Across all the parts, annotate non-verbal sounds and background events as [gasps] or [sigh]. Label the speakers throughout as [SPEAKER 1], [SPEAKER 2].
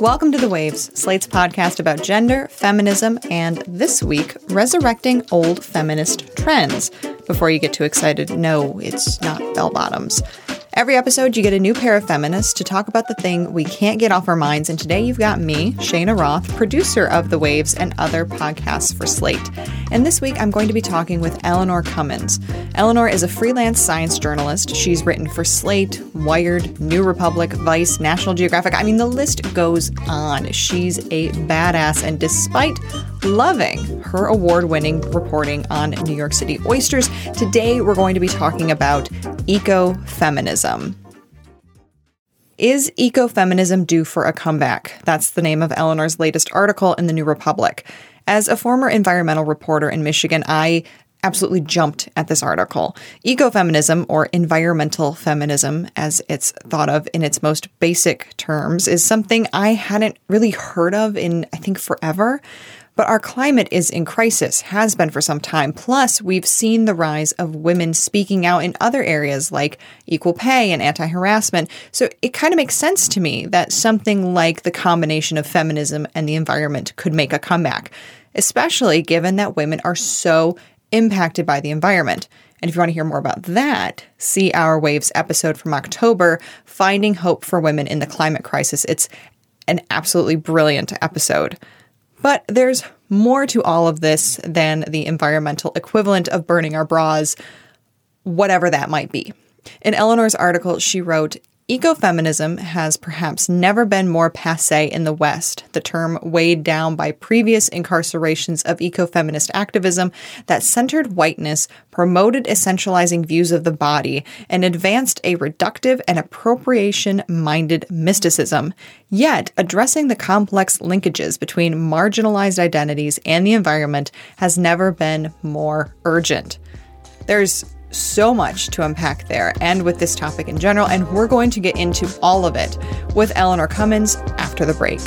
[SPEAKER 1] Welcome to The Waves, Slate's podcast about gender, feminism, and this week, resurrecting old feminist trends. Before you get too excited, no, it's not bell bottoms. Every episode, you get a new pair of feminists to talk about the thing we can't get off our minds. And today, you've got me, Cheyna Roth, producer of The Waves and other podcasts for Slate. And this week, I'm going to be talking with Eleanor Cummins. Eleanor is a freelance science journalist. She's written for Slate, Wired, New Republic, Vice, National Geographic. I mean, the list goes on. She's a badass. And despite loving her award winning reporting on New York City oysters, today we're going to be talking about ecofeminism. Is ecofeminism due for a comeback? That's the name of Eleanor's latest article in the New Republic. As a former environmental reporter in Michigan, I absolutely jumped at this article. Ecofeminism, or environmental feminism, as it's thought of in its most basic terms, is something I hadn't really heard of in, I think, forever. But our climate is in crisis, has been for some time. Plus, we've seen the rise of women speaking out in other areas like equal pay and anti harassment. So it kind of makes sense to me that something like the combination of feminism and the environment could make a comeback, especially given that women are so impacted by the environment. And if you want to hear more about that, see our Waves episode from October, Finding Hope for Women in the Climate Crisis. It's an absolutely brilliant episode. But there's more to all of this than the environmental equivalent of burning our bras, whatever that might be. In Eleanor's article, she wrote Ecofeminism has perhaps never been more passe in the West, the term weighed down by previous incarcerations of ecofeminist activism that centered whiteness, promoted essentializing views of the body, and advanced a reductive and appropriation minded mysticism. Yet, addressing the complex linkages between marginalized identities and the environment has never been more urgent. There's so much to unpack there and with this topic in general, and we're going to get into all of it with Eleanor Cummins after the break.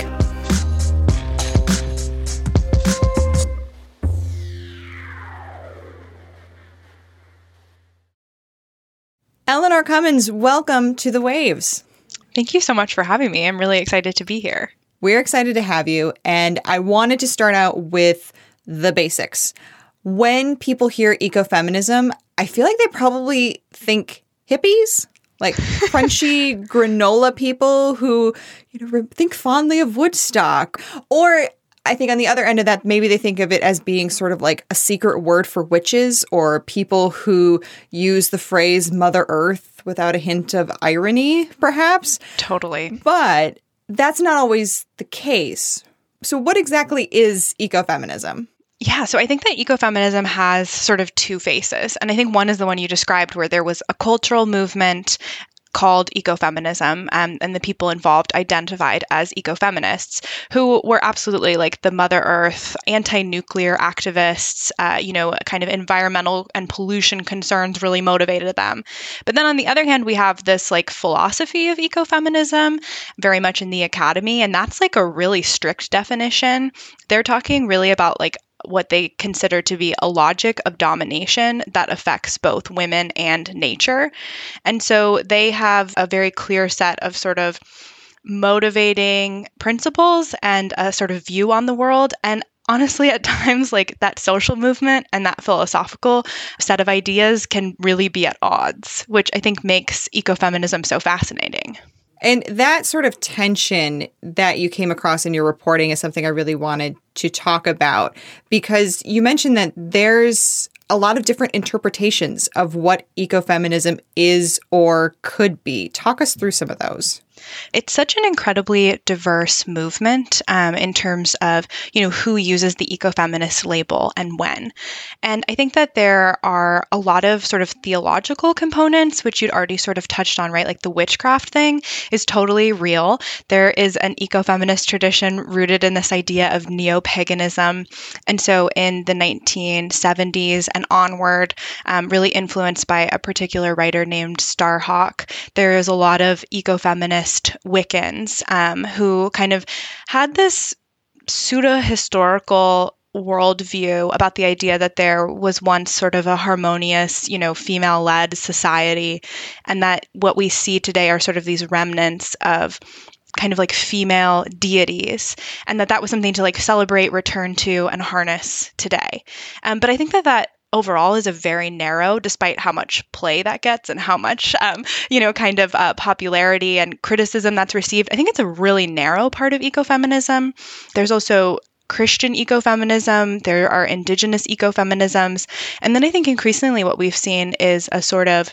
[SPEAKER 1] Eleanor Cummins, welcome to the Waves.
[SPEAKER 2] Thank you so much for having me. I'm really excited to be here.
[SPEAKER 1] We're excited to have you, and I wanted to start out with the basics. When people hear ecofeminism, I feel like they probably think hippies, like crunchy [laughs] granola people who you know think fondly of Woodstock, or I think on the other end of that, maybe they think of it as being sort of like a secret word for witches or people who use the phrase Mother Earth without a hint of irony, perhaps.
[SPEAKER 2] Totally.
[SPEAKER 1] But that's not always the case. So, what exactly is ecofeminism?
[SPEAKER 2] Yeah, so I think that ecofeminism has sort of two faces. And I think one is the one you described, where there was a cultural movement called ecofeminism, um, and the people involved identified as ecofeminists, who were absolutely like the Mother Earth, anti-nuclear activists. Uh, you know, kind of environmental and pollution concerns really motivated them. But then on the other hand, we have this like philosophy of ecofeminism, very much in the academy, and that's like a really strict definition. They're talking really about like what they consider to be a logic of domination that affects both women and nature. And so they have a very clear set of sort of motivating principles and a sort of view on the world. And honestly, at [laughs] times, like that social movement and that philosophical set of ideas can really be at odds, which I think makes ecofeminism so fascinating.
[SPEAKER 1] And that sort of tension that you came across in your reporting is something I really wanted to talk about because you mentioned that there's a lot of different interpretations of what ecofeminism is or could be. Talk us through some of those.
[SPEAKER 2] It's such an incredibly diverse movement um, in terms of you know who uses the ecofeminist label and when. And I think that there are a lot of sort of theological components, which you'd already sort of touched on, right? Like the witchcraft thing is totally real. There is an ecofeminist tradition rooted in this idea of neo paganism. And so in the 1970s and onward, um, really influenced by a particular writer named Starhawk, there is a lot of ecofeminist Wiccans um, who kind of had this pseudo historical worldview about the idea that there was once sort of a harmonious, you know, female led society, and that what we see today are sort of these remnants of kind of like female deities and that that was something to like celebrate return to and harness today. Um, but i think that that overall is a very narrow despite how much play that gets and how much um, you know kind of uh, popularity and criticism that's received i think it's a really narrow part of ecofeminism there's also Christian ecofeminism, there are indigenous ecofeminisms. And then I think increasingly what we've seen is a sort of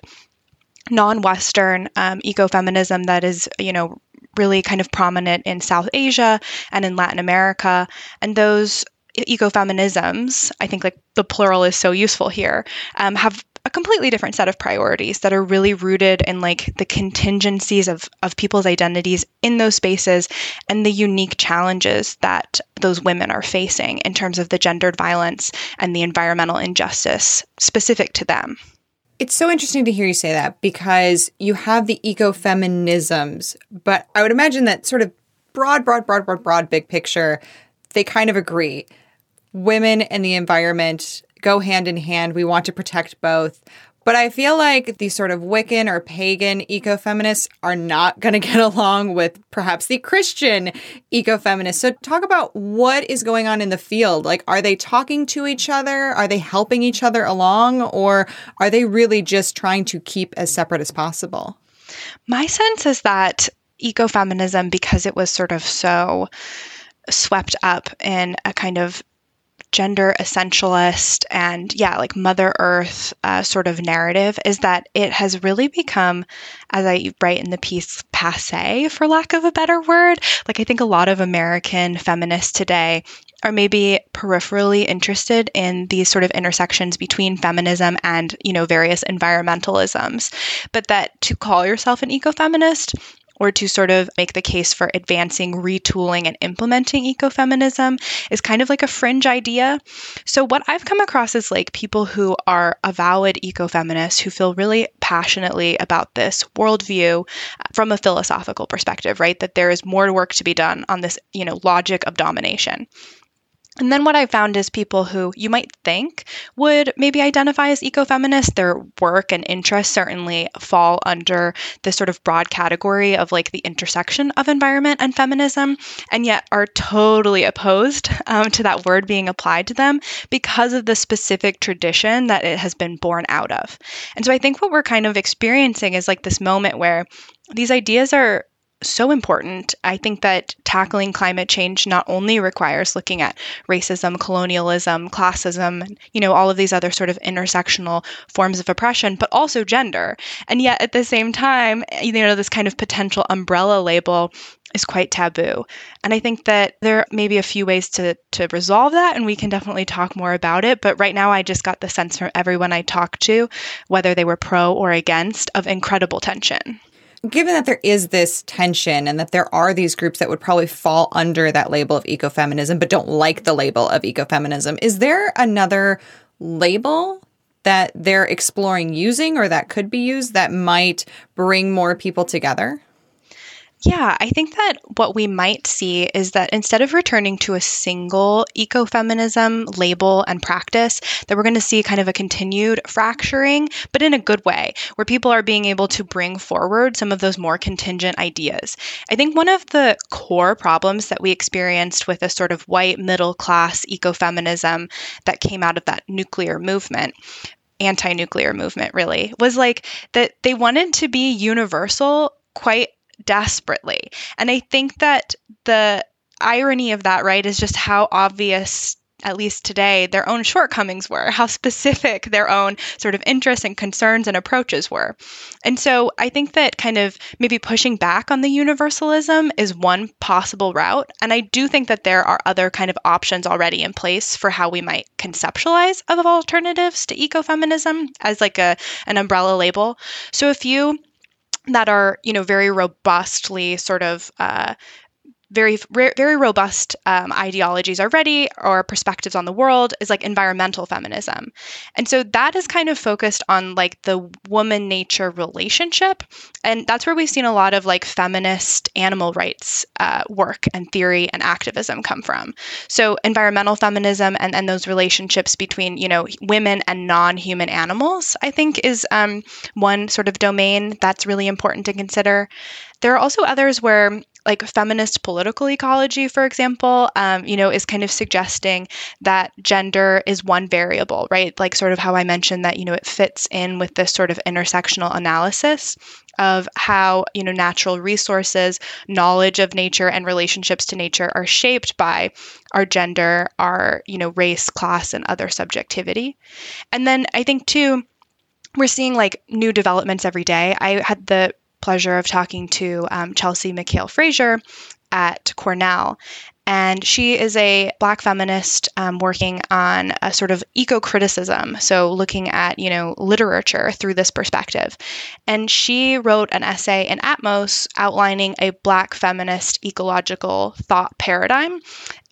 [SPEAKER 2] non-Western um, ecofeminism that is, you know, really kind of prominent in South Asia and in Latin America. And those ecofeminisms, I think like the plural is so useful here, um, have a completely different set of priorities that are really rooted in like the contingencies of, of people's identities in those spaces and the unique challenges that those women are facing in terms of the gendered violence and the environmental injustice specific to them.
[SPEAKER 1] It's so interesting to hear you say that because you have the ecofeminisms, but I would imagine that sort of broad, broad, broad, broad, broad, big picture, they kind of agree. Women and the environment go hand in hand. We want to protect both. But I feel like these sort of Wiccan or pagan ecofeminists are not going [laughs] to get along with perhaps the Christian ecofeminists. So, talk about what is going on in the field. Like, are they talking to each other? Are they helping each other along? Or are they really just trying to keep as separate as possible?
[SPEAKER 2] My sense is that ecofeminism, because it was sort of so swept up in a kind of gender essentialist and yeah like mother earth uh, sort of narrative is that it has really become as i write in the piece passe for lack of a better word. Like i think a lot of american feminists today are maybe peripherally interested in these sort of intersections between feminism and you know various environmentalisms. But that to call yourself an ecofeminist or to sort of make the case for advancing, retooling, and implementing ecofeminism is kind of like a fringe idea. So, what I've come across is like people who are avowed ecofeminists who feel really passionately about this worldview uh, from a philosophical perspective, right? That there is more work to be done on this, you know, logic of domination. And then what I found is people who you might think would maybe identify as ecofeminist, their work and interests certainly fall under this sort of broad category of like the intersection of environment and feminism, and yet are totally opposed um, to that word being applied to them because of the specific tradition that it has been born out of. And so I think what we're kind of experiencing is like this moment where these ideas are so important. I think that tackling climate change not only requires looking at racism, colonialism, classism, you know, all of these other sort of intersectional forms of oppression, but also gender. And yet at the same time, you know, this kind of potential umbrella label is quite taboo. And I think that there may be a few ways to, to resolve that, and we can definitely talk more about it. But right now, I just got the sense from everyone I talked to, whether they were pro or against, of incredible tension
[SPEAKER 1] given that there is this tension and that there are these groups that would probably fall under that label of ecofeminism but don't like the label of ecofeminism, is there another label that they're exploring using or that could be used that might bring more people together?
[SPEAKER 2] Yeah, I think that what we might see is that instead of returning to a single ecofeminism label and practice, that we're going to see kind of a continued fracturing, but in a good way, where people are being able to bring forward some of those more contingent ideas. I think one of the core problems that we experienced with a sort of white middle class ecofeminism that came out of that nuclear movement anti nuclear movement, really, was like that they wanted to be universal quite desperately. And I think that the irony of that, right, is just how obvious at least today, their own shortcomings were, how specific their own sort of interests and concerns and approaches were. And so I think that kind of maybe pushing back on the universalism is one possible route. And I do think that there are other kind of options already in place for how we might conceptualize of alternatives to ecofeminism as like a an umbrella label. So if you that are you know very robustly sort of uh, very very robust um, ideologies already or perspectives on the world is like environmental feminism. And so that is kind of focused on like the woman nature relationship. And that's where we've seen a lot of like feminist animal rights uh, work and theory and activism come from. So environmental feminism and, and those relationships between you know women and non-human animals i think is um, one sort of domain that's really important to consider. There are also others where like feminist political ecology, for example, um, you know, is kind of suggesting that gender is one variable, right? Like sort of how I mentioned that, you know, it fits in with this sort of intersectional analysis of how you know natural resources knowledge of nature and relationships to nature are shaped by our gender our you know race class and other subjectivity and then i think too we're seeing like new developments every day i had the pleasure of talking to um, chelsea mikael frazier at cornell. And she is a black feminist um, working on a sort of eco criticism so looking at you know literature through this perspective. And she wrote an essay in atmos outlining a black feminist ecological thought paradigm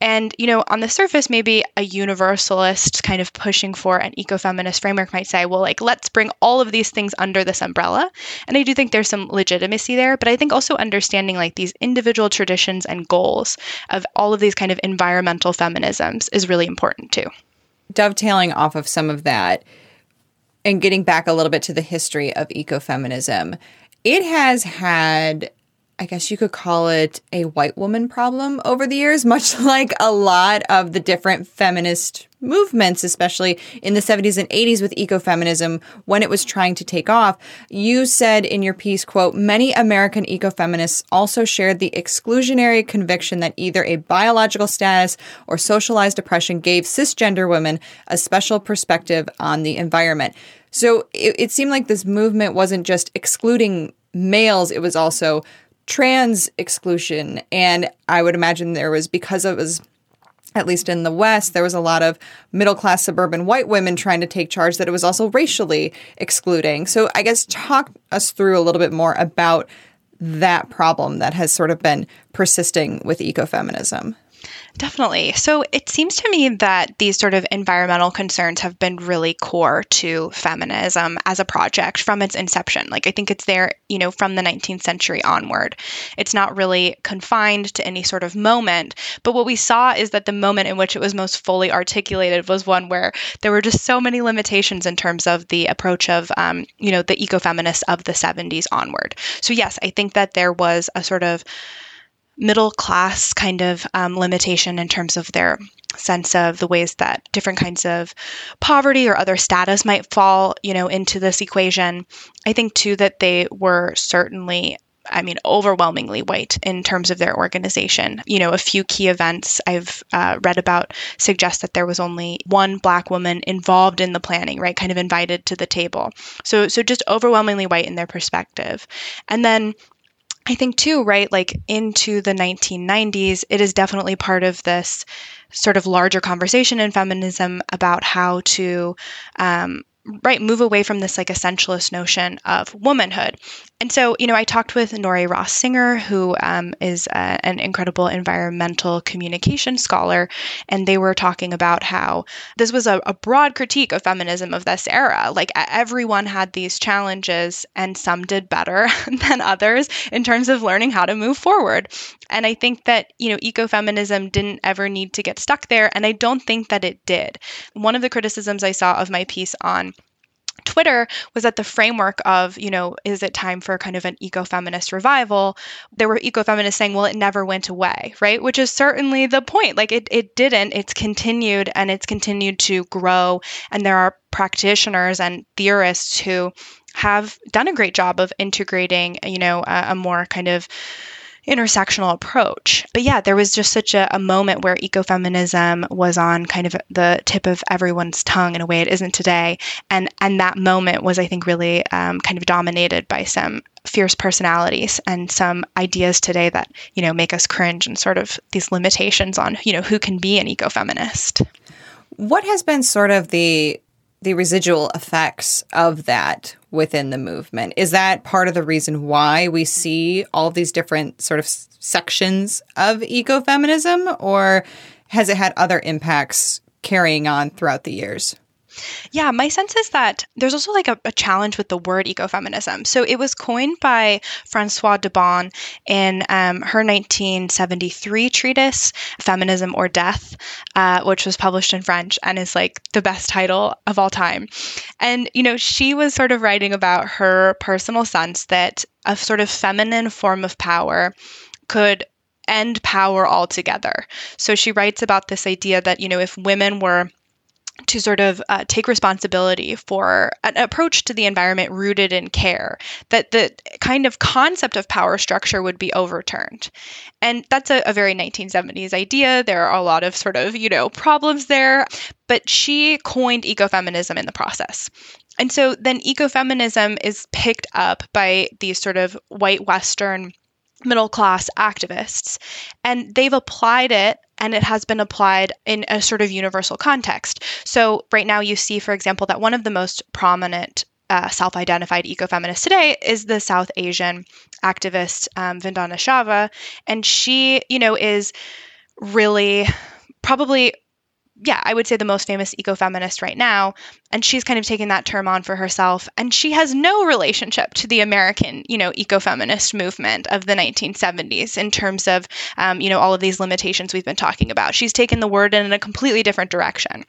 [SPEAKER 2] and, you know, on the surface, maybe a universalist kind of pushing for an ecofeminist framework might say, well, like, let's bring all of these things under this umbrella. And I do think there's some legitimacy there, but I think also understanding like these individual traditions and goals of all of these kind of environmental feminisms is really important too.
[SPEAKER 1] Dovetailing off of some of that and getting back a little bit to the history of ecofeminism, it has had I guess you could call it a white woman problem over the years, [laughs] much like a lot of the different feminist movements, especially in the 70s and 80s with ecofeminism when it was trying to take off. You said in your piece, quote, many American ecofeminists also shared the exclusionary conviction that either a biological status or socialized oppression gave cisgender women a special perspective on the environment. So it, it seemed like this movement wasn't just excluding males, it was also trans exclusion. And I would imagine there was, because it was at least in the West, there was a lot of middle class suburban white women trying to take charge that it was also racially excluding. So I guess talk us through a little bit more about that problem that has sort of been persisting with ecofeminism.
[SPEAKER 2] Definitely. So it seems to me that these sort of environmental concerns have been really core to feminism as a project from its inception. Like, I think it's there, you know, from the 19th century onward. It's not really confined to any sort of moment. But what we saw is that the moment in which it was most fully articulated was one where there were just so many limitations in terms of the approach of, um, you know, the ecofeminists of the 70s onward. So, yes, I think that there was a sort of middle class kind of um, limitation in terms of their sense of the ways that different kinds of poverty or other status might fall, you know, into this equation. I think too that they were certainly I mean, overwhelmingly white in terms of their organization. You know, a few key events I've uh, read about suggest that there was only one black woman involved in the planning, right? Kind of invited to the table. So, so just overwhelmingly white in their perspective. And then I think too, right, like into the 1990s, it is definitely part of this sort of larger conversation in feminism about how to um, right move away from this like essentialist notion of womanhood and so you know i talked with nori ross singer who um, is a, an incredible environmental communication scholar and they were talking about how this was a, a broad critique of feminism of this era. Like everyone had these challenges and some did better [laughs] than others in terms of learning how to move forward. And i think that you know ecofeminism didn't ever need to get stuck there and i don't think that it did. One of the criticisms i saw of my piece on Twitter was at the framework of, you know, is it time for kind of an eco-feminist revival? There were eco-feminists saying, well, it never went away, right? Which is certainly the point. Like it, it didn't. It's continued and it's continued to grow. And there are practitioners and theorists who have done a great job of integrating, you know, a, a more kind of intersectional approach. But yeah, there was just such a, a, moment where ecofeminism was on kind of the tip of everyone's tongue in a way it isn't today. And and that moment was, I think, really um, kind of dominated by some fierce personalities and some ideas today that you know make us cringe and sort of these limitations on you know who can be an ecofeminist.
[SPEAKER 1] What has been sort of the the residual effects of that within the movement. Is that part of the reason why we see all these different sort of sections of ecofeminism, or has it had other impacts carrying on throughout the years?
[SPEAKER 2] Yeah, my sense is that there's also like a, a, challenge with the word ecofeminism. So it was coined by Francoise d'Eaubonne in um, her 1973 treatise, Feminism or Death, uh, which was published in French and is like the best title of all time. And, you know, she was sort of writing about her personal sense that a sort of feminine form of power could end power altogether. So she writes about this idea that, you know, if women were to sort of uh, take responsibility for an approach to the environment rooted in care, that the kind of concept of power structure would be overturned. And that's a, a, very 1970s idea. There are a lot of sort of, you know, problems there, but she coined ecofeminism in the process. And so then ecofeminism is picked up by these sort of white Western middle class activists. And they've applied it and it has been applied in a sort of universal context. So, right now, you see, for example, that one of the most prominent uh, self identified ecofeminists today is the South Asian activist um, Vandana Shiva. And she, you know, is really probably yeah, I would say the most famous ecofeminist right now. And she's kind of taken that term on for herself. And she has no relationship to the American, you know, ecofeminist movement of the 1970s in terms of, um, you know, all of these limitations we've been talking about. She's taken the word in a completely different direction.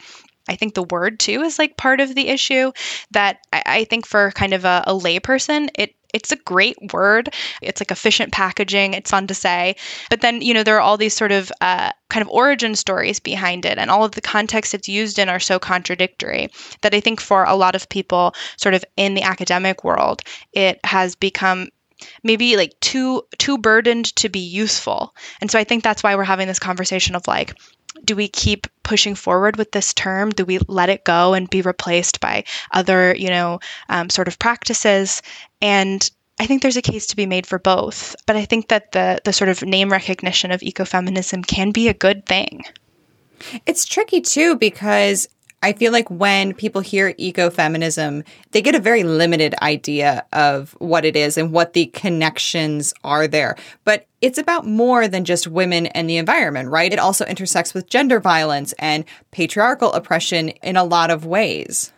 [SPEAKER 2] I think the word too is like part of the issue that I, I think for kind of a, a layperson, it it's a great word. It's like efficient packaging. It's fun to say. But then, you know, there are all these sort of uh, kind of origin stories behind it, and all of the context it's used in are so contradictory that I think for a lot of people, sort of in the academic world, it has become maybe like too too burdened to be useful. And so I think that's why we're having this conversation of like do we keep pushing forward with this term? Do we let it go and be replaced by other, you know, um, sort of practices? And I think there's a case to be made for both. But I think that the the sort of name recognition of ecofeminism can be a good thing.
[SPEAKER 1] It's tricky too because I feel like when people hear ecofeminism, they get a very limited idea of what it is and what the connections are there. But it's about more than just women and the environment, right? It also intersects with gender violence and patriarchal oppression in a lot of ways.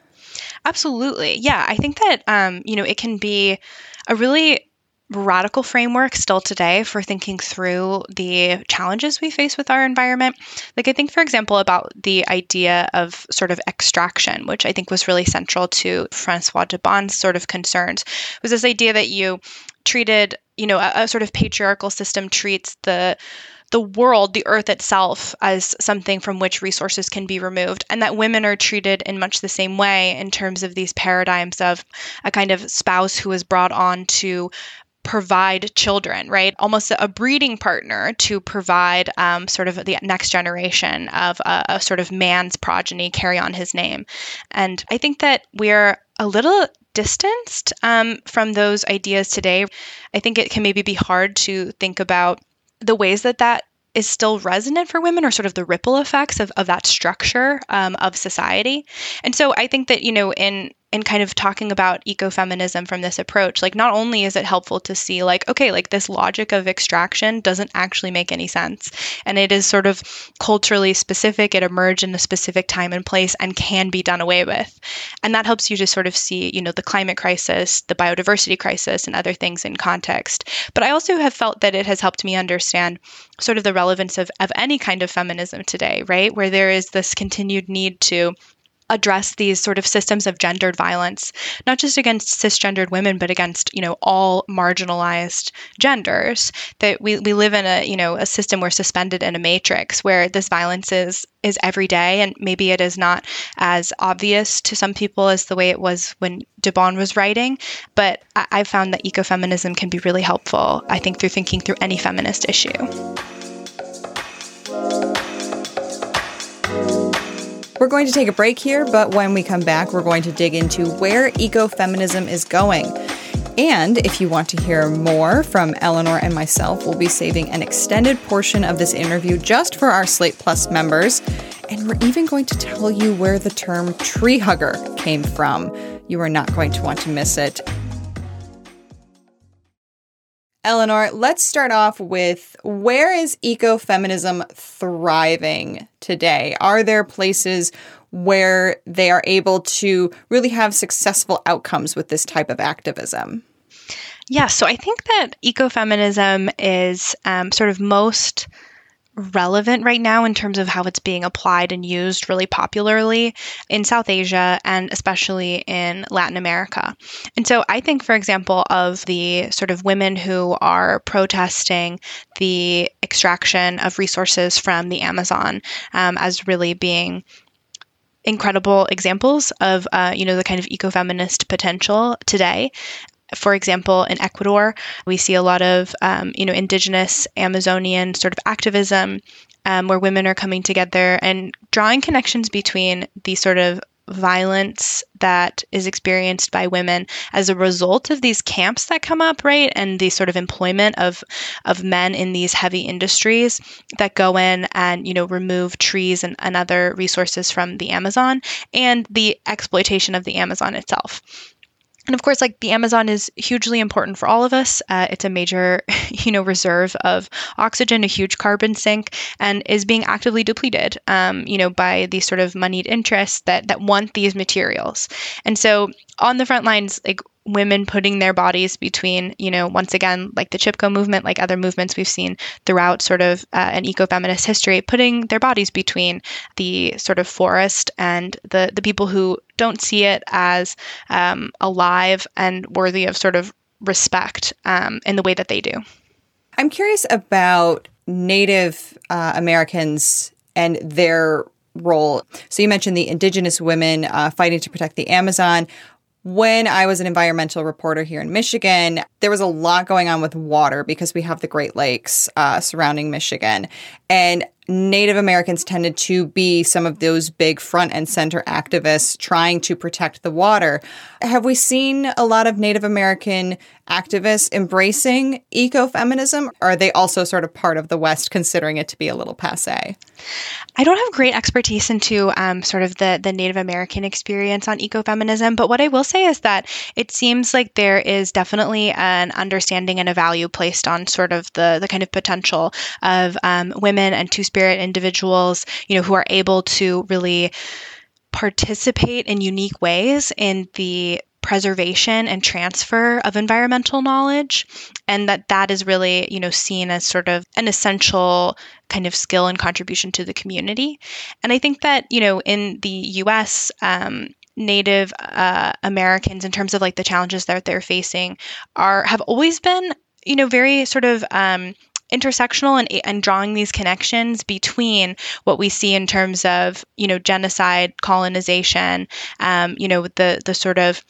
[SPEAKER 2] Absolutely. Yeah. I think that, um, you know, it can be a really radical framework still today for thinking through the challenges we face with our environment. Like, I think, for example, about the idea of sort of extraction, which I think was really central to Francois d'Eaubonne's sort of concerns, was this idea that you treated, you know, a, a sort of patriarchal system treats the the world, the earth itself, as something from which resources can be removed, and that women are treated in much the same way in terms of these paradigms of a kind of spouse who is brought on to provide children, right? Almost a breeding partner to provide um, sort of the next generation of a, a sort of man's progeny carry on his name. And I think that we're a little distanced um, from those ideas today. I think it can maybe be hard to think about the ways that that is still resonant for women or sort of the ripple effects of, of that structure um, of society. And so I think that, you know, in and kind of talking about ecofeminism from this approach like not only is it helpful to see like okay like this logic of extraction doesn't actually make any sense and it is sort of culturally specific it emerged in a specific time and place and can be done away with. And that helps you to sort of see you know the climate crisis the biodiversity crisis and other things in context. But i also have felt that it has helped me understand sort of the relevance of, of any kind of feminism today right? Where there is this continued need to address these sort of systems of gendered violence, not just against cisgendered women, but against, you know, all marginalized genders. That we, we live in a, you know, a system we're suspended in a matrix where this violence is is every day and maybe it is not as obvious to some people as the way it was when d'Eaubonne was writing. But I, I've found that ecofeminism can be really helpful, I think, through thinking through any feminist issue.
[SPEAKER 1] We're going to take a break here, but when we come back, we're going to dig into where ecofeminism is going. And if you want to hear more from Eleanor and myself, we'll be saving an extended portion of this interview just for our Slate Plus members. And we're even going to tell you where the term tree hugger came from. You are not going to want to miss it. Eleanor, let's start off with where is ecofeminism thriving today? Are there places where they are able to really have successful outcomes with this type of activism?
[SPEAKER 2] Yeah, so I think that ecofeminism is um, sort of most relevant right now in terms of how it's being applied and used really popularly in South Asia and especially in Latin America. And so I think, for example, of the sort of women who are protesting the extraction of resources from the Amazon um, as really being incredible examples of uh, you know the kind of ecofeminist potential today for example, in Ecuador, we see a lot of um, you know indigenous Amazonian sort of activism um, where women are coming together and drawing connections between the sort of violence that is experienced by women as a result of these camps that come up right? And the sort of employment of of men in these heavy industries that go in and you know remove trees and, and other resources from the amazon and the exploitation of the amazon itself and of course, like the Amazon is hugely important for all of us. Uh, it's a major, [laughs] you know, reserve of oxygen, a huge carbon sink, and is being actively depleted, um, you know, by these sort of moneyed interests that that want these materials. And so, on the front lines, like women putting their bodies between, you know, once again, like the Chipko movement, like other movements we've seen throughout sort of uh, an ecofeminist history, putting their bodies between the sort of forest and the the people who don't see it as um, alive and worthy of sort of respect um, in the way that they do.
[SPEAKER 1] I'm curious about Native uh, Americans and their role. So you mentioned the indigenous women uh, fighting to protect the Amazon. When I was an environmental reporter here in Michigan, there was a lot going on with water because we have the Great Lakes uh, surrounding Michigan. And Native Americans tended to be some of those big front and center activists trying to protect the water. Have we seen a lot of Native American activists embracing ecofeminism? Or are they also sort of part of the West, considering it to be a little passe?
[SPEAKER 2] I don't have great expertise into um, sort of the, the Native American experience on ecofeminism, but what I will say is that it seems like there is definitely an understanding and a value placed on sort of the, the kind of potential of um, women and two spirit individuals, you know, who are able to really participate in unique ways in the preservation and transfer of environmental knowledge and that that is really you know seen as sort of an essential kind of skill and contribution to the community. And i think that you know in the us um, native uh, americans in terms of like the challenges that they're facing are have always been you know very sort of um, intersectional and, and drawing these connections between what we see in terms of you know genocide colonization um, you know the the sort of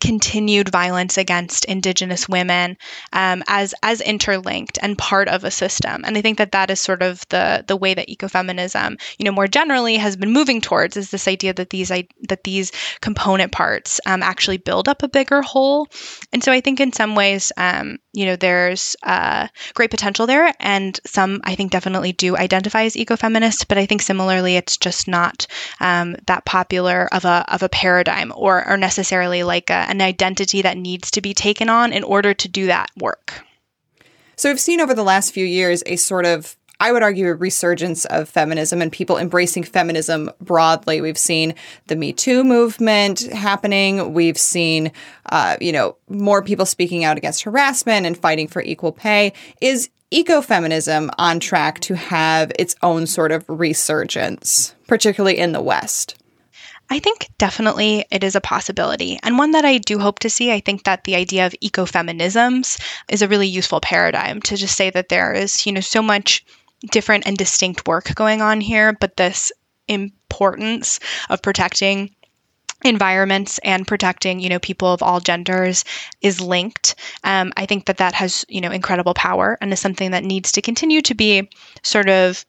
[SPEAKER 2] continued violence against indigenous women um, as as interlinked and part of a system. And i think that that is sort of the the way that ecofeminism you know more generally has been moving towards is this idea that these that these component parts um, actually build up a bigger whole. And so i think in some ways um, you know there's uh, great potential there and some i think definitely do identify as ecofeminist but i think similarly it's just not um, that popular of a of a paradigm or or necessarily like a, an identity that needs to be taken on in order to do that work.
[SPEAKER 1] So we've seen over the last few years a sort of I would argue a resurgence of feminism and people embracing feminism broadly. We've seen the Me Too movement happening. We've seen, uh, you know, more people speaking out against harassment and fighting for equal pay. Is ecofeminism on track to have its own sort of resurgence, particularly in the West?
[SPEAKER 2] I think definitely it is a possibility, and one that I do hope to see. I think that the idea of ecofeminisms is a really useful paradigm to just say that there is, you know, so much different and distinct work going on here, but this importance of protecting environments and protecting you know people of all genders is linked um, i think that that has you know incredible power and is something that needs to continue to be sort of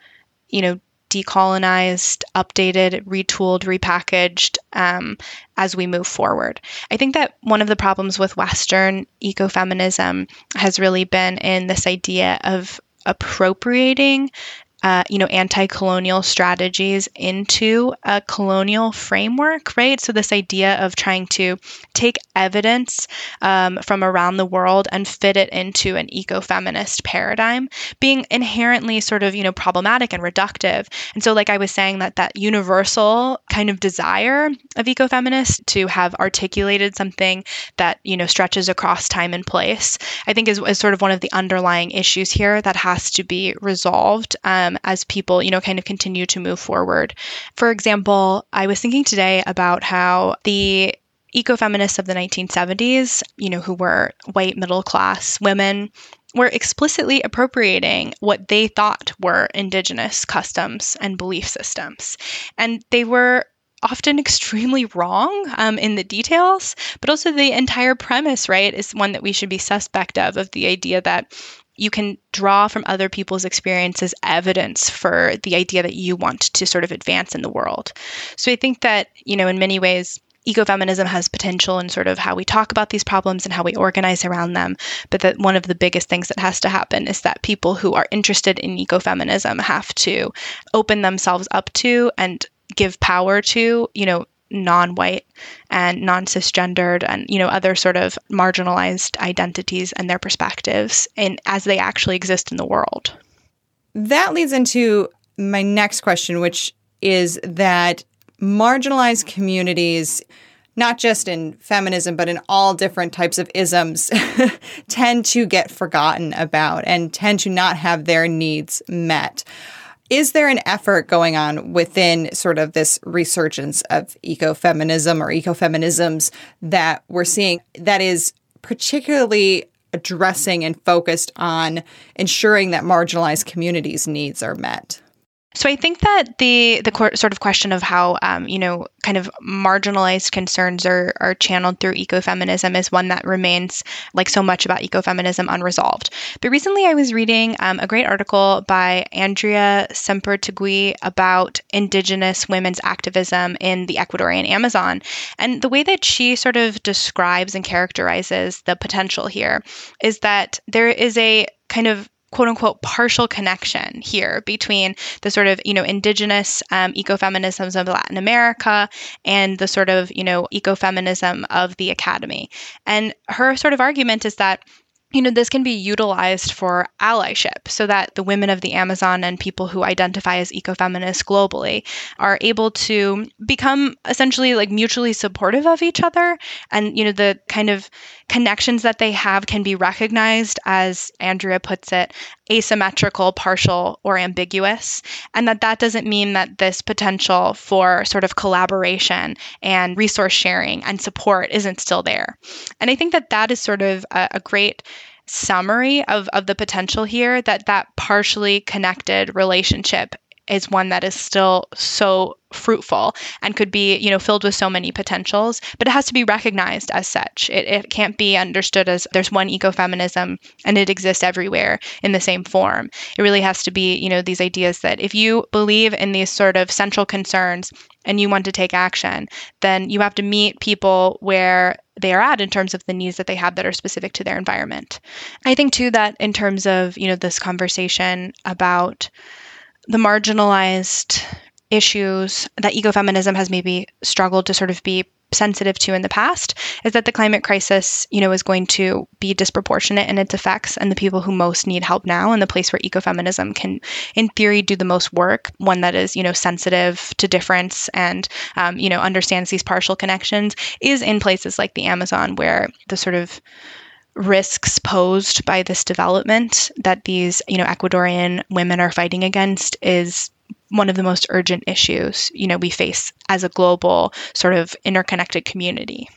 [SPEAKER 2] you know decolonized, updated, retooled, repackaged um, as we move forward. I think that one of the problems with Western ecofeminism has really been in this idea of appropriating uh, you know, anti-colonial strategies into a colonial framework, right? So this idea of trying to take evidence um, from around the world and fit it into an eco-feminist paradigm, being inherently sort of you know problematic and reductive. And so, like I was saying, that that universal kind of desire of ecofeminists to have articulated something that you know stretches across time and place, I think is, is sort of one of the underlying issues here that has to be resolved. Um, um, as people, you know, kind of continue to move forward. For example, I was thinking today about how the ecofeminists of the 1970s, you know, who were white middle class women, were explicitly appropriating what they thought were indigenous customs and belief systems. And they were often [laughs] extremely wrong um, in the details, but also the entire premise, right, is one that we should be suspect of, of the idea that you can draw from other people's experiences evidence for the idea that you want to sort of advance in the world. So I think that, you know, in many ways, ecofeminism has potential in sort of how we talk about these problems and how we organize around them. But that one of the biggest things that has to happen is that people who are interested in ecofeminism have to open themselves up to and give power to, you know, non-white and non-cisgendered and you know other sort of marginalized identities and their perspectives and as they actually exist in the world.
[SPEAKER 1] That leads into my next question which is that marginalized communities not just in feminism but in all different types of isms [laughs] tend to get forgotten about and tend to not have their needs met is there an effort going on within sort of this resurgence of ecofeminism or ecofeminisms that we're seeing that is particularly addressing and focused on ensuring that marginalized communities' needs are met?
[SPEAKER 2] So I think that the the sort of question of how um, you know kind of marginalized concerns are are channeled through ecofeminism is one that remains like so much about ecofeminism unresolved. But recently I was reading um, a great article by Andrea Sempertegui about indigenous women's activism in the Ecuadorian Amazon, and the way that she sort of describes and characterizes the potential here is that there is a kind of quote unquote partial connection here between the sort of you know indigenous um, ecofeminisms of latin america and the sort of you know ecofeminism of the academy and her sort of argument is that you know, this can be utilized for allyship so that the women of the Amazon and people who identify as ecofeminists globally are able to become essentially like mutually supportive of each other. And, you know, the kind of connections that they have can be recognized as Andrea puts it, asymmetrical, partial, or ambiguous. And that that doesn't mean that this potential for sort of collaboration and resource sharing and support isn't still there. And I think that that is sort of a, a great summary of, of the potential here that that partially connected relationship is one that is still so fruitful and could be you know filled with so many potentials but it has to be recognized as such. It, it can't be understood as there's one ecofeminism and it exists everywhere in the same form. It really has to be you know these ideas that if you believe in these sort of central concerns and you want to take action then you have to meet people where they are at in terms of the needs that they have that are specific to their environment. I think too that in terms of you know this conversation about the marginalized issues that ecofeminism has maybe struggled to sort of be sensitive to in the past is that the climate crisis, you know, is going to be disproportionate in its effects and the people who most need help now and the place where ecofeminism can, in theory, do the most work, one that is, you know, sensitive to difference and, um, you know, understands these partial connections is in places like the Amazon where the sort of risks posed by this development that these, you know, Ecuadorian women are fighting against is one of the most urgent issues, you know, we face as a global sort of interconnected community.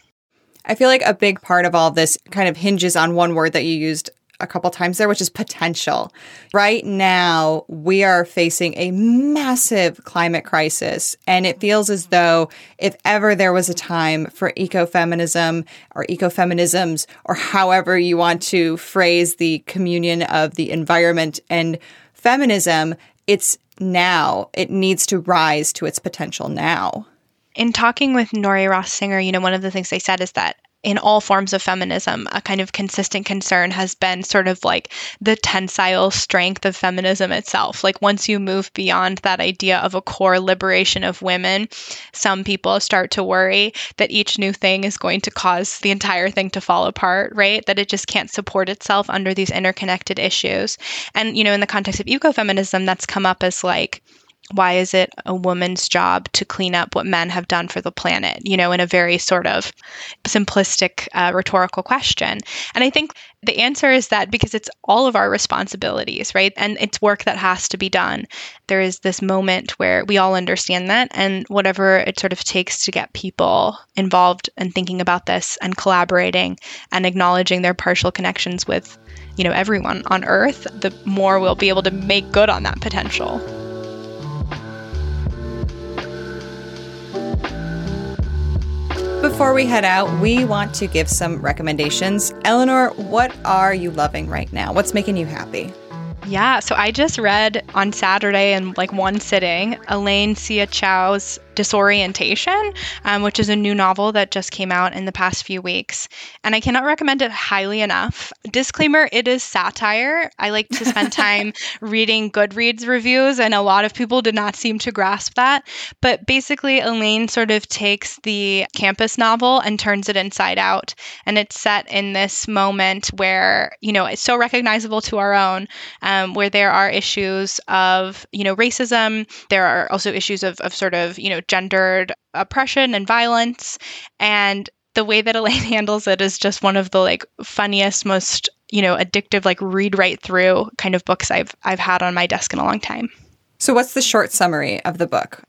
[SPEAKER 1] I feel like a big part of all this kind of hinges on one word that you used a couple times there, which is potential. Right now, we are facing a massive climate crisis, and it feels as though if ever there was a time for ecofeminism or ecofeminisms, or however you want to phrase the communion of the environment and feminism, it's now. It needs to rise to its potential now.
[SPEAKER 2] In talking with Nori Ross Singer, you know, one of the things they said is that in all forms of feminism, a kind of consistent concern has been sort of like the tensile strength of feminism itself. Like, once you move beyond that idea of a core liberation of women, some people start to worry that each new thing is going to cause the entire thing to fall apart, right? That it just can't support itself under these interconnected issues. And, you know, in the context of ecofeminism, that's come up as like, why is it a woman's job to clean up what men have done for the planet? You know, in a very sort of simplistic uh, rhetorical question. And I think the answer is that because it's all of our responsibilities, right? And it's work that has to be done. There is this moment where we all understand that, and whatever it sort of takes to get people involved and thinking about this and collaborating and acknowledging their partial connections with, you know, everyone on Earth, the more we'll be able to make good on that potential.
[SPEAKER 1] Before we head out, we want to give some recommendations. Eleanor, what are you loving right now? What's making you happy?
[SPEAKER 2] Yeah, so I just read on Saturday in like one sitting Elaine Hsieh Chou's Disorientation, um, which is a new novel that just came out in the past few weeks. And I cannot recommend it highly enough. Disclaimer it is satire. I like to spend [laughs] time reading Goodreads reviews, and a lot of people did not seem to grasp that. But basically, Elaine sort of takes the campus novel and turns it inside out. And it's set in this moment where, you know, it's so recognizable to our own, um, where there are issues of, you know, racism. There are also issues of, of sort of, you know, gendered oppression and violence. And the way that [laughs] Elaine handles it is just one of the like funniest, most you know addictive like read right through kind of books I've I've had on my desk in a long time.
[SPEAKER 1] So, what's the short summary of the book?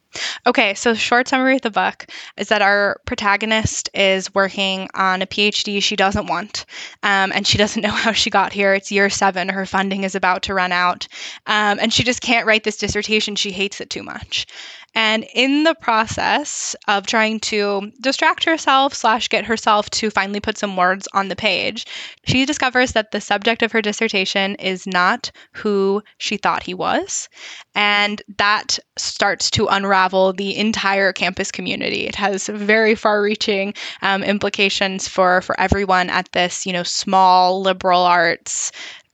[SPEAKER 2] Okay, so short summary of the book is that our protagonist is working on a PhD she doesn't want, um, and she doesn't [laughs] know how she got here. It's year seven; her funding is about to run out, um, and she just can't write this dissertation. She hates it too much. And in the process of trying to distract herself slash get herself to finally put some words on the page, she discovers that the subject of her dissertation is not who she thought he was. And that starts to unravel the entire campus community. It has very far-reaching um, implications for for everyone at this, you know, small liberal arts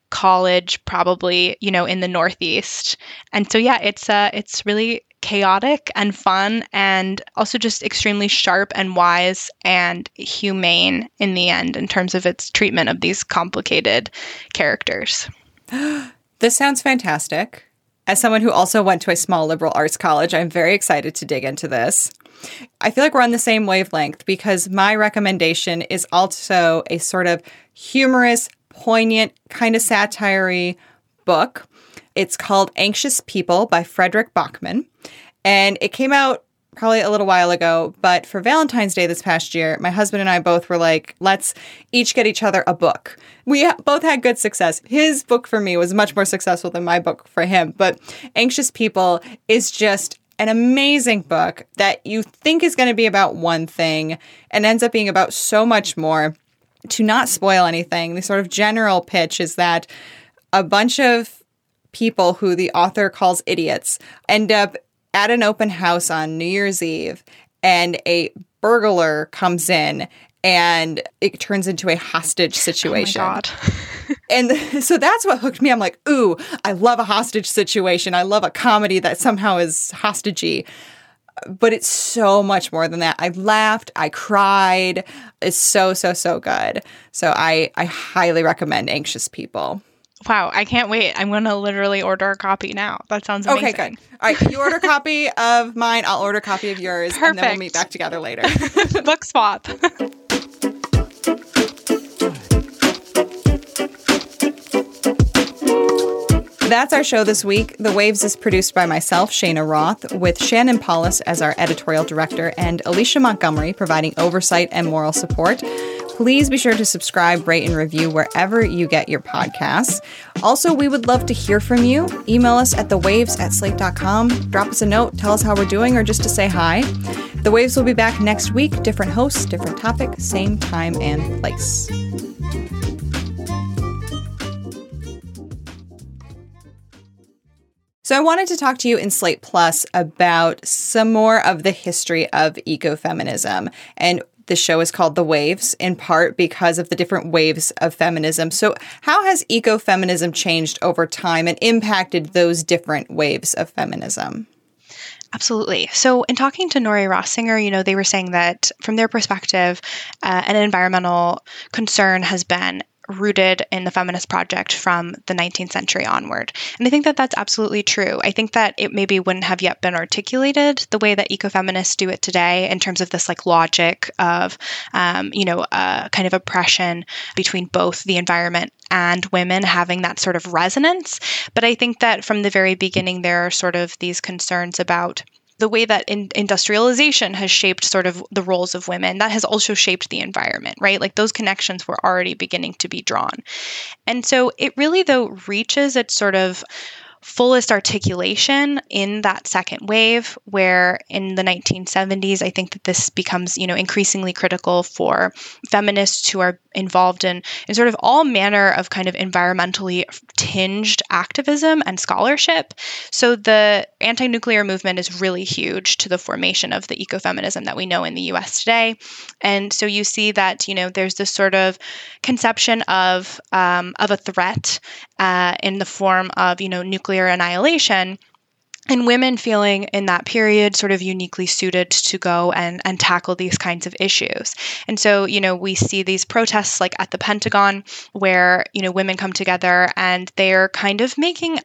[SPEAKER 2] college probably you know in the northeast and so yeah it's uh it's really chaotic and fun and also just extremely sharp and wise and humane in the end in terms of its treatment of these complicated characters. [gasps]
[SPEAKER 1] this sounds fantastic. As someone who also went to a small liberal arts college, I'm very excited to dig into this. I feel like we're on the same wavelength because my recommendation is also a sort of humorous, poignant, kind of satire book it's called Anxious People by Fredrik Backman. And it came out probably a little while ago, but for Valentine's Day this past year, my husband and I both were like, let's each get each other a book. We both had good success. His book for me was much more successful than my book for him, but Anxious People is just an amazing book that you think is going to be about one thing and ends up being about so much more. To not spoil anything, the sort of general pitch is that a bunch of people who the author calls idiots end up at an open house on New Year's Eve and a burglar comes in and it turns into a hostage oh situation.
[SPEAKER 2] Oh [laughs]
[SPEAKER 1] and so that's what hooked me. I'm like, ooh, I love a hostage situation. I love a comedy that somehow is hostagey. But it's so much more than that. I laughed, I cried. It's so, so, so good. So I, I highly recommend Anxious People.
[SPEAKER 2] Wow, I can't wait. I'm going to literally order a copy now. That sounds amazing.
[SPEAKER 1] Okay, good. All right, you order a [laughs] copy of mine, I'll order a copy of yours, Perfect. and then we'll meet back together later. [laughs] [laughs]
[SPEAKER 2] Book swap.
[SPEAKER 1] That's our show this week. The Waves is produced by myself, Cheyna Roth, with Shannon Palus as our editorial director and Alicia Montgomery providing oversight and moral support. Please be sure to subscribe, rate, and review wherever you get your podcasts. Also, we would love to hear from you. Email us at thewaves at slate.com. Drop us a note, tell us how we're doing, or just to say hi. The Waves will be back next week. Different hosts, different topic, same time and place. So, I wanted to talk to you in Slate Plus about some more of the history of ecofeminism and the show is called The Waves, in part because of the different waves of feminism. So, how has ecofeminism changed over time and impacted those different waves of feminism?
[SPEAKER 2] Absolutely. So, in talking to Nori Rossinger, you know, they were saying that from their perspective, uh, an environmental concern has been rooted in the feminist project from the 19th century onward. And I think that that's absolutely true. I think that it maybe wouldn't have yet been articulated the way that ecofeminists do it today in terms of this like logic of, um, you know, uh, kind of oppression between both the environment and women having that sort of resonance. But I think that from the very beginning, there are sort of these concerns about the way that in, industrialization has shaped sort of the roles of women, that has also shaped the environment, right? Like those connections were already beginning to be drawn. And so it really, though, reaches its sort of fullest articulation in that second wave where in the 1970s i think that this becomes you know increasingly critical for feminists who are involved in, in sort of all manner of kind of environmentally tinged activism and scholarship. So the anti-nuclear movement is really huge to the formation of the ecofeminism that we know in the us today. And so you see that you know there's this sort of conception of um, of a threat uh, in the form of you know nuclear annihilation and women feeling in that period sort of uniquely suited to go and, and tackle these kinds of issues. And so, you know, we see these protests like at the Pentagon where, you know, women come together and they're kind of making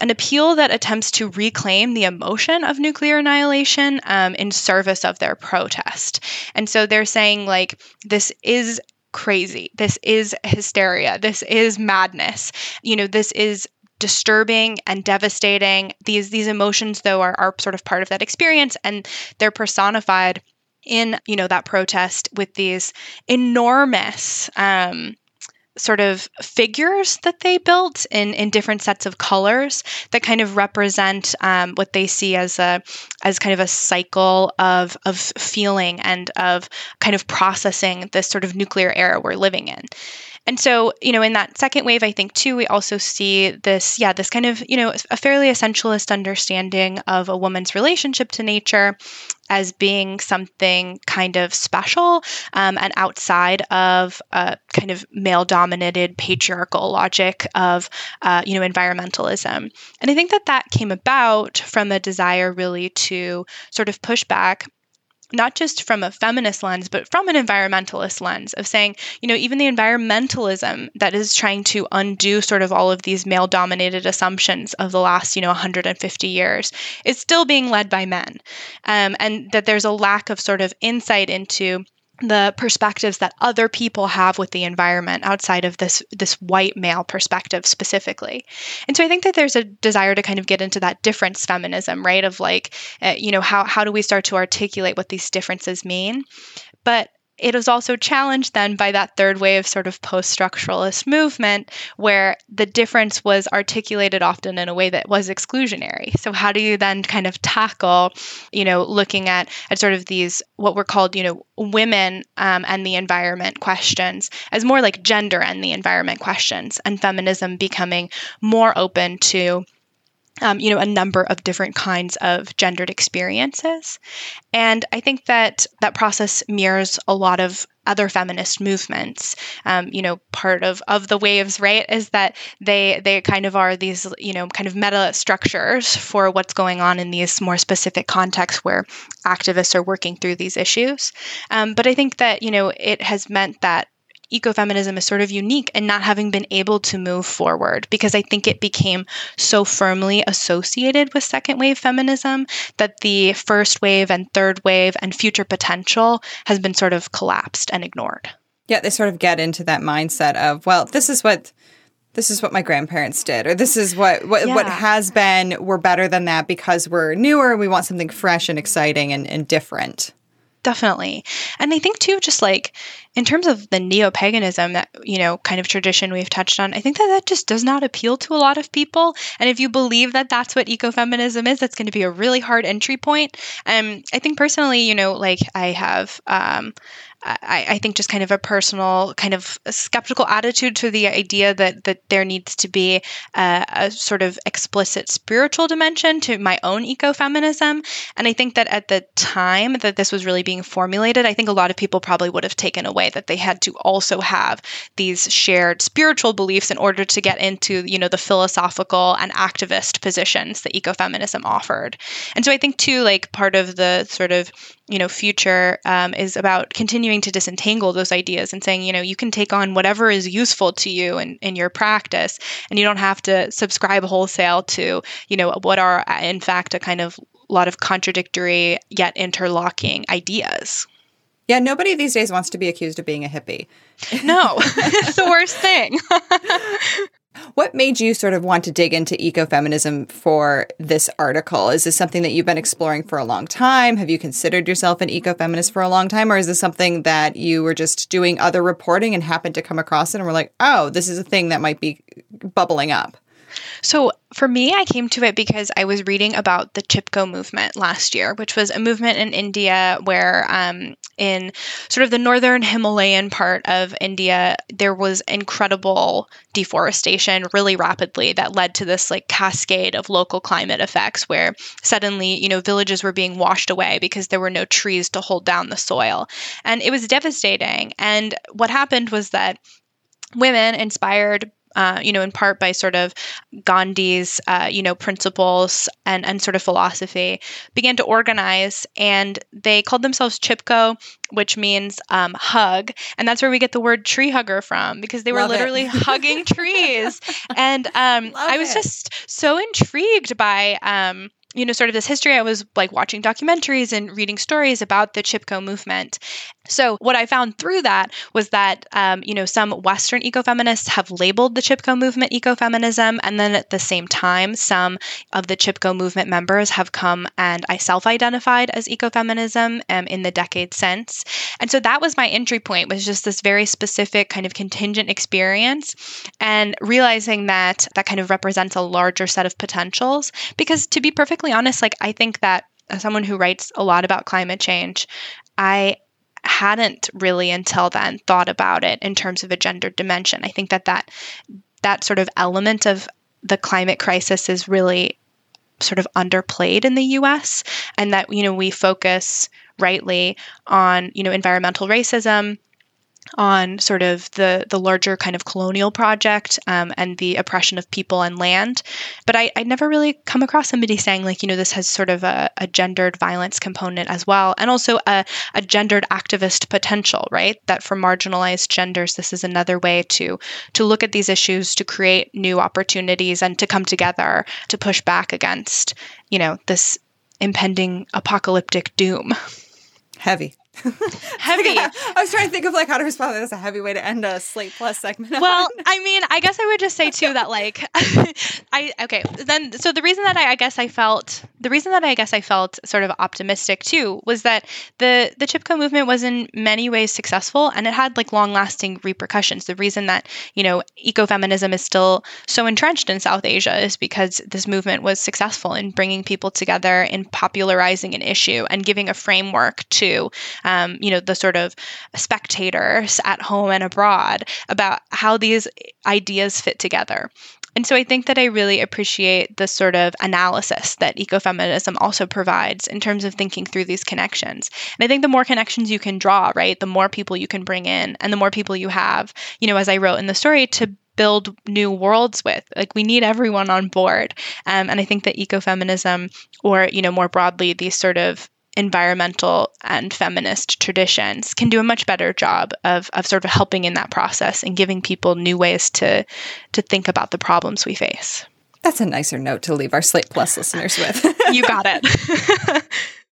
[SPEAKER 2] an appeal that attempts to reclaim the emotion of nuclear annihilation um, in service of their protest. And so they're saying, like, this is crazy. This is hysteria. This is madness. You know, this is disturbing and devastating. These these emotions though are, are sort of part of that experience and they're personified in you know that protest with these enormous um, sort of figures that they built in, in different sets of colors that kind of represent um, what they see as a as kind of a cycle of of feeling and of kind of processing this sort of nuclear era we're living in. And so, you know, in that second wave, I think too, we also see this, yeah, this kind of, you know, a fairly essentialist understanding of a woman's relationship to nature as being something kind of special um, and outside of a kind of male dominated patriarchal logic of, uh, you know, environmentalism. And I think that that came about from a desire really to sort of push back not just from a feminist lens, but from an environmentalist lens of saying, you know, even the environmentalism that is trying to undo sort of all of these male dominated assumptions of the last, you know, 150 years is still being led by men. Um, and that there's a lack of sort of insight into the perspectives that other people have with the environment outside of this this white male perspective specifically. And so i think that there's a desire to kind of get into that difference feminism right? Of like uh, you know how how do we start to articulate what these differences mean? But it was also challenged then by that third wave of sort of post structuralist movement where the difference was articulated often in a way that was exclusionary. So, how do you then kind of tackle, you know, looking at, at sort of these, what were called, you know, women um, and the environment questions as more like gender and the environment questions, and feminism becoming more open to um, you know, a number of different kinds of gendered experiences. And I think that that process mirrors a lot of other feminist movements. Um, you know, part of, of the waves, right, is that they they kind of are these, you know, kind of meta structures for what's going on in these more specific contexts where activists are working through these issues. Um, but I think that, you know, it has meant that ecofeminism is sort of unique in not having been able to move forward because I think it became so firmly associated with second wave feminism that the first wave and third wave and future potential has been sort of collapsed and ignored.
[SPEAKER 1] Yeah, they sort of get into that mindset of, well, this is what this is what my grandparents did or this is what what, yeah. what has been we're better than that because we're newer we want something fresh and exciting and, and different
[SPEAKER 2] definitely. And i think too just like in terms of the neo-paganism that you know kind of tradition we've touched on i think that that just does not appeal to a lot of people. And if you believe that that's what ecofeminism is that's going to be a really hard entry point. Um, i think personally you know like i have um, I, I think just kind of a personal kind of skeptical attitude to the idea that that there needs to be a, a sort of explicit spiritual dimension to my own ecofeminism. And I think that at the time that this was really being formulated, I think a lot of people probably would have taken away that they had to also have these shared spiritual beliefs in order to get into, you know, the philosophical and activist positions that ecofeminism offered. And so I think too, like part of the sort of you know future um, is about continuing to disentangle those ideas and saying you know you can take on whatever is useful to you in, in your practice and you don't have to subscribe wholesale to you know what are in fact a kind of lot of contradictory yet interlocking ideas.
[SPEAKER 1] Yeah nobody these days wants to be accused of being a hippie.
[SPEAKER 2] No. [laughs] [laughs] It's the worst thing [laughs]
[SPEAKER 1] what made you sort of want to dig into ecofeminism for this article? Is this something that you've been exploring for a long time? Have you considered yourself an ecofeminist for a long time? Or is this something that you were just doing other reporting and happened to come across it and were like, oh, this is a thing that might be bubbling up?
[SPEAKER 2] So for me, I came to it because I was reading about the Chipko movement last year, which was a movement in India where, um, in sort of the northern Himalayan part of India, there was incredible deforestation really rapidly that led to this like cascade of local climate effects where suddenly, you know, villages were being washed away because there were no trees to hold down the soil. And it was devastating. And what happened was that women inspired uh, you know, in part by sort of Gandhi's, uh, you know, principles and, and sort of philosophy, began to organize and they called themselves Chipko, which means um, hug. And that's where we get the word tree hugger from because they were literally [laughs] hugging trees. And um, I was it. just so intrigued by. Um, you know, sort of this history. I was like watching documentaries and reading stories about the Chipko movement. So, what I found through that was that, um, you know, some Western ecofeminists have labeled the Chipko movement ecofeminism. And then at the same time, some of the Chipko movement members have come and I self identified as ecofeminism um, in the decades since. And so that was my entry point, was just this very specific kind of contingent experience and realizing that that kind of represents a larger set of potentials. Because to be perfectly honest, like, I think that as someone who writes a lot about climate change, I hadn't really until then thought about it in terms of a gender dimension. I think that that that sort of element of the climate crisis is really sort of underplayed in the US and that you know we focus rightly on you know environmental racism on sort of the the larger kind of colonial project um, and the oppression of people and land. But I, I never really come across somebody saying like, you know, this has sort of a, a gendered violence component as well, and also a, a gendered activist potential, right? That for marginalized genders, this is another way to to look at these issues, to create new opportunities, and to come together to push back against, you know, this impending apocalyptic doom.
[SPEAKER 1] Heavy. [laughs]
[SPEAKER 2] heavy. [laughs]
[SPEAKER 1] I was trying to think of like how to respond. That's a heavy way to end a Slate Plus segment.
[SPEAKER 2] Well, I mean, I guess I would just say too that like, [laughs] I okay. Then so the reason that I, I guess I felt the reason that I guess I felt sort of optimistic too was that the the Chipko movement was in many ways successful and it had like long lasting repercussions. The reason that you know ecofeminism is still so entrenched in South Asia is because this movement was successful in bringing people together, in popularizing an issue, and giving a framework to um, you know, the sort of spectators at home and abroad about how these ideas fit together. And so I think that I really appreciate the sort of analysis that ecofeminism also provides in terms of thinking through these connections. And I think the more connections you can draw, right, the more people you can bring in and the more people you have, you know, as I wrote in the story, to build new worlds with. Like we need everyone on board. Um, and I think that ecofeminism, or, you know, more broadly, these sort of environmental and feminist traditions can do a much better job of, of sort of helping in that process and giving people new ways to to think about the problems we face.
[SPEAKER 1] That's a nicer note to leave our Slate Plus listeners with.
[SPEAKER 2] you got it. [laughs]